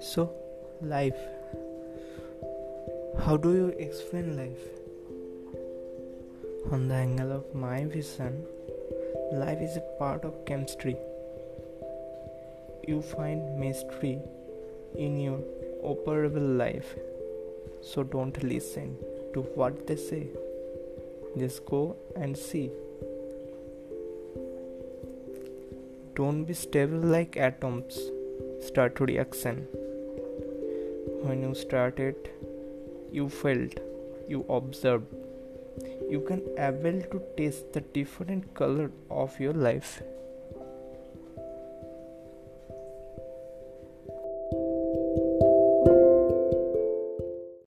So, life. How do you explain life? On the angle of my vision, life is a part of chemistry. You find mystery in your operable life. So don't listen to what they say. Just go and see. Don't be stable like atoms. Start reaction. When you started, you felt, you observed. You can able to taste the different color of your life.